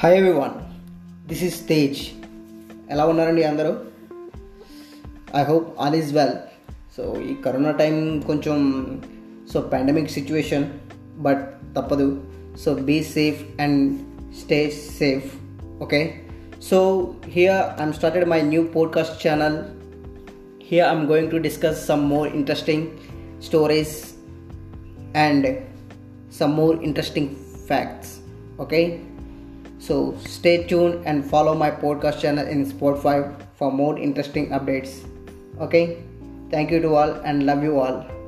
Hi everyone this is Tej ఎలా ఉన్నారండి అందరూ? I hope all is well so ఈ కరోనా టైం కొంచెం సో పాండమిక్ సిచ్యువేషన్ బట్ తప్పదు. So be safe and stay safe okay so here I'm started my new podcast channel here I'm going to discuss some more interesting stories and some more interesting facts okay so stay tuned and follow my podcast channel in spotify for more interesting updates. Okay? Thank you to all and love you all